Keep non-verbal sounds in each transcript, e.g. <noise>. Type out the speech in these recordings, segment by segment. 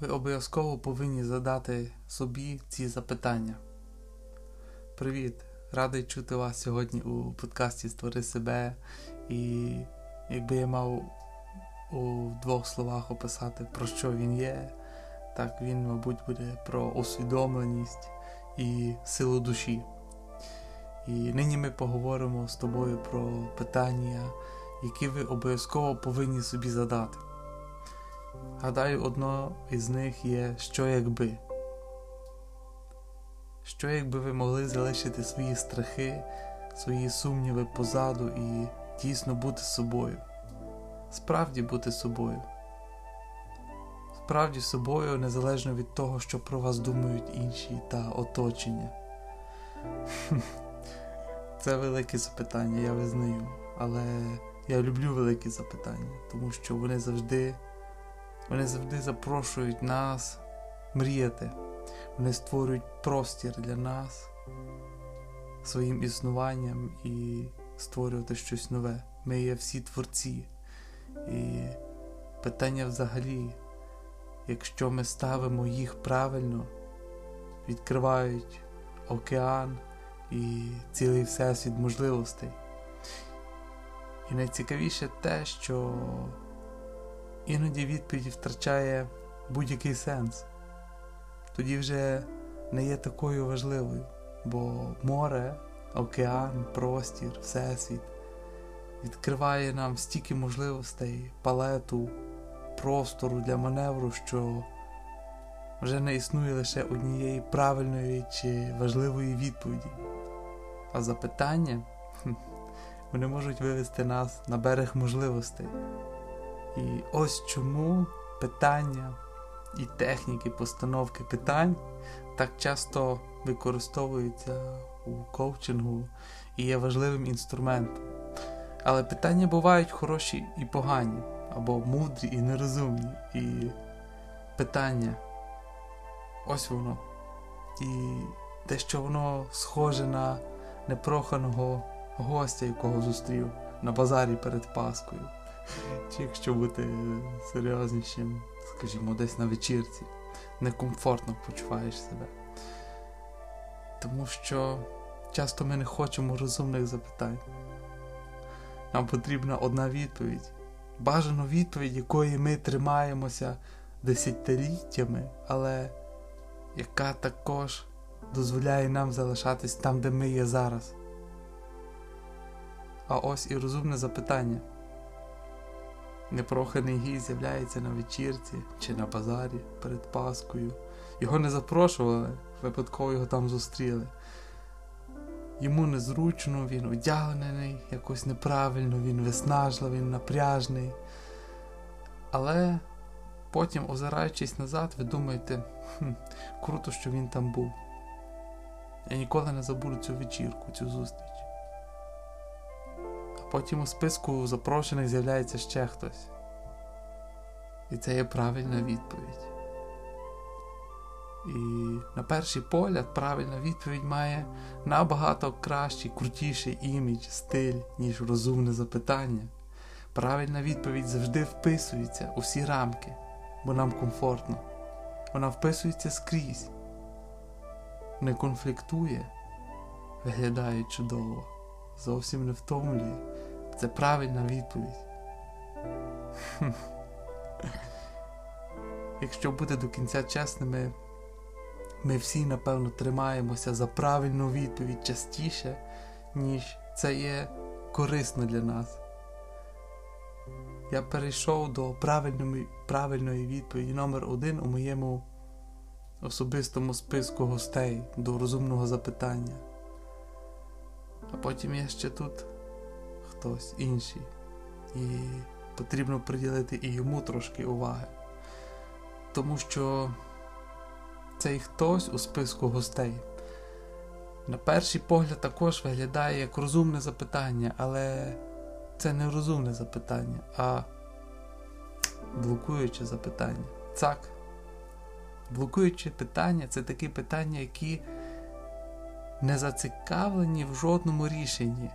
ви обов'язково повинні задати собі ці запитання. Привіт! Радий чути вас сьогодні у подкасті Створи себе. І якби я мав у двох словах описати, про що він є, так він, мабуть, буде про усвідомленість і силу душі. І нині ми поговоримо з тобою про питання, які ви обов'язково повинні собі задати. Гадаю, одно із них є що якби. Що якби ви могли залишити свої страхи, свої сумніви позаду і дійсно бути собою, справді бути собою, справді собою незалежно від того, що про вас думають інші та оточення. <laughs> Це велике запитання, я визнаю, але я люблю великі запитання, тому що вони завжди. Вони завжди запрошують нас мріяти. Вони створюють простір для нас своїм існуванням і створювати щось нове. Ми є всі творці. І питання взагалі, якщо ми ставимо їх правильно, відкривають океан і цілий всесвіт можливостей. І найцікавіше те, що іноді відповідь втрачає будь-який сенс. Тоді вже не є такою важливою, бо море, океан, простір, всесвіт відкриває нам стільки можливостей, палету, простору для маневру, що вже не існує лише однієї правильної чи важливої відповіді. А запитання вони можуть вивести нас на берег можливостей. І ось чому питання і техніки постановки питань так часто використовуються у коучингу і є важливим інструментом. Але питання бувають хороші і погані, або мудрі і нерозумні. І питання ось воно. І те, що воно схоже на непроханого гостя, якого зустрів на базарі перед Паскою. Чи якщо бути серйознішим, скажімо, десь на вечірці, некомфортно почуваєш себе. Тому що часто ми не хочемо розумних запитань. Нам потрібна одна відповідь. Бажано відповідь, якої ми тримаємося десятиліттями, але яка також дозволяє нам залишатись там, де ми є зараз. А ось і розумне запитання. Непроханий гість з'являється на вечірці чи на базарі перед Паскою. Його не запрошували, випадково його там зустріли. Йому незручно, він одягнений, якось неправильно, він виснажливий, він напряжний. Але потім, озираючись назад, ви думаєте, хм, круто, що він там був. Я ніколи не забуду цю вечірку, цю зустріч. Потім у списку запрошених з'являється ще хтось. І це є правильна відповідь. І на перший погляд правильна відповідь має набагато кращий, крутіший імідж, стиль, ніж розумне запитання. Правильна відповідь завжди вписується у всі рамки, бо нам комфортно. Вона вписується скрізь, не конфліктує, виглядає чудово, зовсім не втомлює. Це правильна відповідь. <laughs> Якщо бути до кінця чесними, ми всі, напевно, тримаємося за правильну відповідь частіше, ніж це є корисно для нас. Я перейшов до правильної, правильної відповіді номер один у моєму особистому списку гостей до розумного запитання. А потім є ще тут хтось інший. І потрібно приділити і йому трошки уваги. Тому що цей хтось у списку гостей на перший погляд також виглядає як розумне запитання, але це не розумне запитання, а блокуюче запитання. Цак. Блокуюче питання це такі питання, які не зацікавлені в жодному рішенні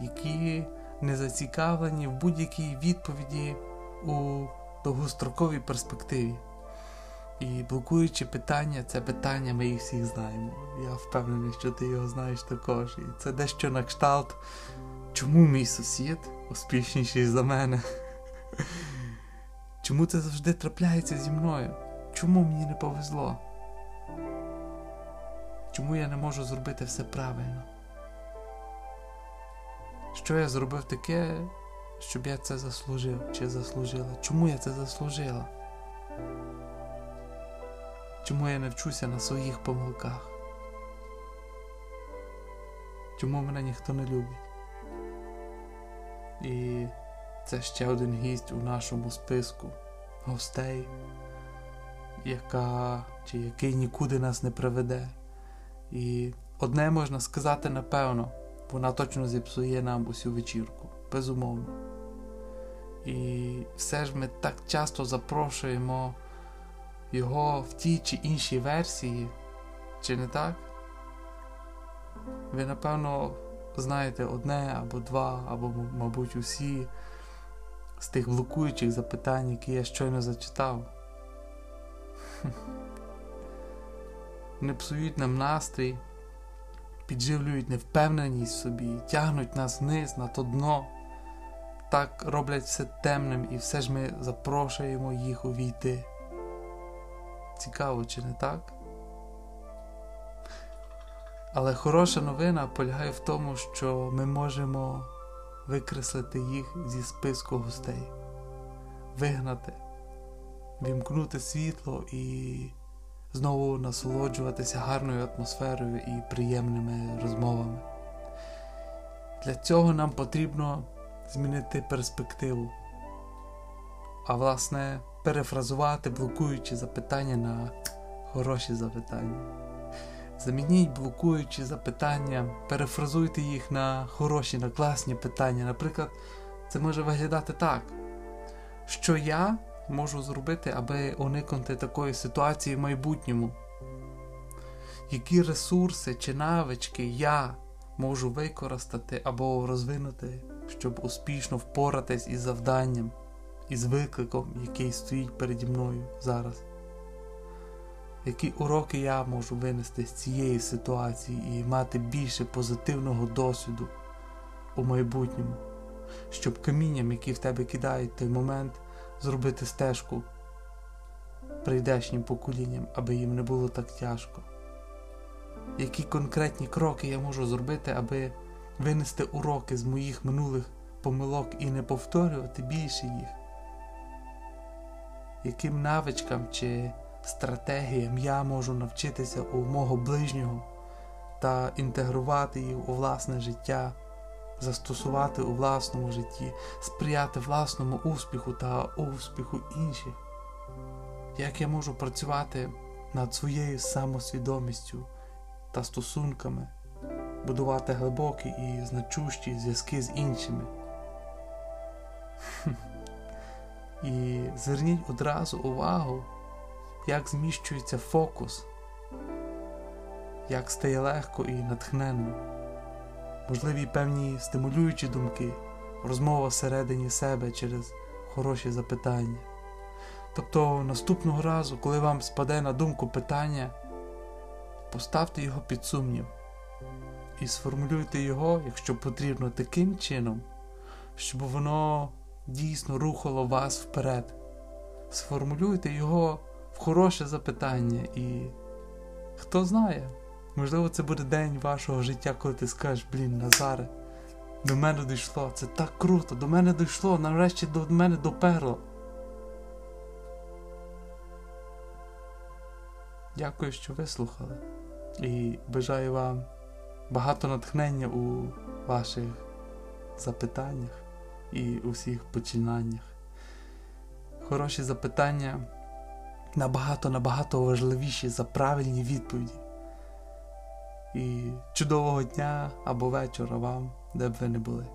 які не зацікавлені в будь-якій відповіді у довгостроковій перспективі. І блокуючи питання, це питання ми їх всіх знаємо. Я впевнений, що ти його знаєш також. І це дещо на кшталт. Чому мій сусід успішніший за мене? Чому це завжди трапляється зі мною? Чому мені не повезло? Чому я не можу зробити все правильно? Що я зробив таке, щоб я це заслужив чи заслужила? Чому я це заслужила? Чому я не вчуся на своїх помилках? Чому мене ніхто не любить? І це ще один гість у нашому списку гостей, яка чи який нікуди нас не приведе. І одне можна сказати напевно, вона точно зіпсує нам усю вечірку, безумовно. І все ж ми так часто запрошуємо його в тій чи іншій версії, чи не так? Ви, напевно, знаєте одне або два, або, мабуть, усі з тих блокуючих запитань, які я щойно зачитав. <laughs> Не псують нам настрій, підживлюють невпевненість в собі, тягнуть нас вниз на то дно, так роблять все темним, і все ж ми запрошуємо їх увійти. Цікаво, чи не так? Але хороша новина полягає в тому, що ми можемо викреслити їх зі списку гостей, вигнати, вімкнути світло і знову насолоджуватися гарною атмосферою і приємними розмовами. Для цього нам потрібно змінити перспективу, а власне перефразувати блокуючі запитання на хороші запитання. Замініть блокуючі запитання, перефразуйте їх на хороші, на класні питання. Наприклад, це може виглядати так, що я можу зробити, аби уникнути такої ситуації в майбутньому? Які ресурси чи навички я можу використати або розвинути, щоб успішно впоратись із завданням, із викликом, який стоїть переді мною зараз? Які уроки я можу винести з цієї ситуації і мати більше позитивного досвіду у майбутньому, щоб камінням, які в тебе кидають той момент, зробити стежку прийдешнім поколінням, аби їм не було так тяжко? Які конкретні кроки я можу зробити, аби винести уроки з моїх минулих помилок і не повторювати більше їх? Яким навичкам чи стратегіям я можу навчитися у мого ближнього та інтегрувати їх у власне життя, застосувати у власному житті, сприяти власному успіху та успіху інших? Як я можу працювати над своєю самосвідомістю та стосунками, будувати глибокі і значущі зв'язки з іншими? І зверніть одразу увагу як зміщується фокус, як стає легко і натхненно, можливі певні стимулюючі думки, розмова всередині себе через хороші запитання. Тобто наступного разу, коли вам спаде на думку питання, поставте його під сумнів і сформулюйте його, якщо потрібно, таким чином, щоб воно дійсно рухало вас вперед. Сформулюйте його в хороше запитання, і хто знає, можливо, це буде день вашого життя, коли ти скажеш, блін, Назаре, до мене дійшло, це так круто, до мене дійшло, нарешті до мене доперло. Дякую, що вислухали, і бажаю вам багато натхнення у ваших запитаннях і у всіх починаннях. Хороші запитання набагато-набагато важливіші за правильні відповіді. І чудового дня або вечора вам, де б ви не були.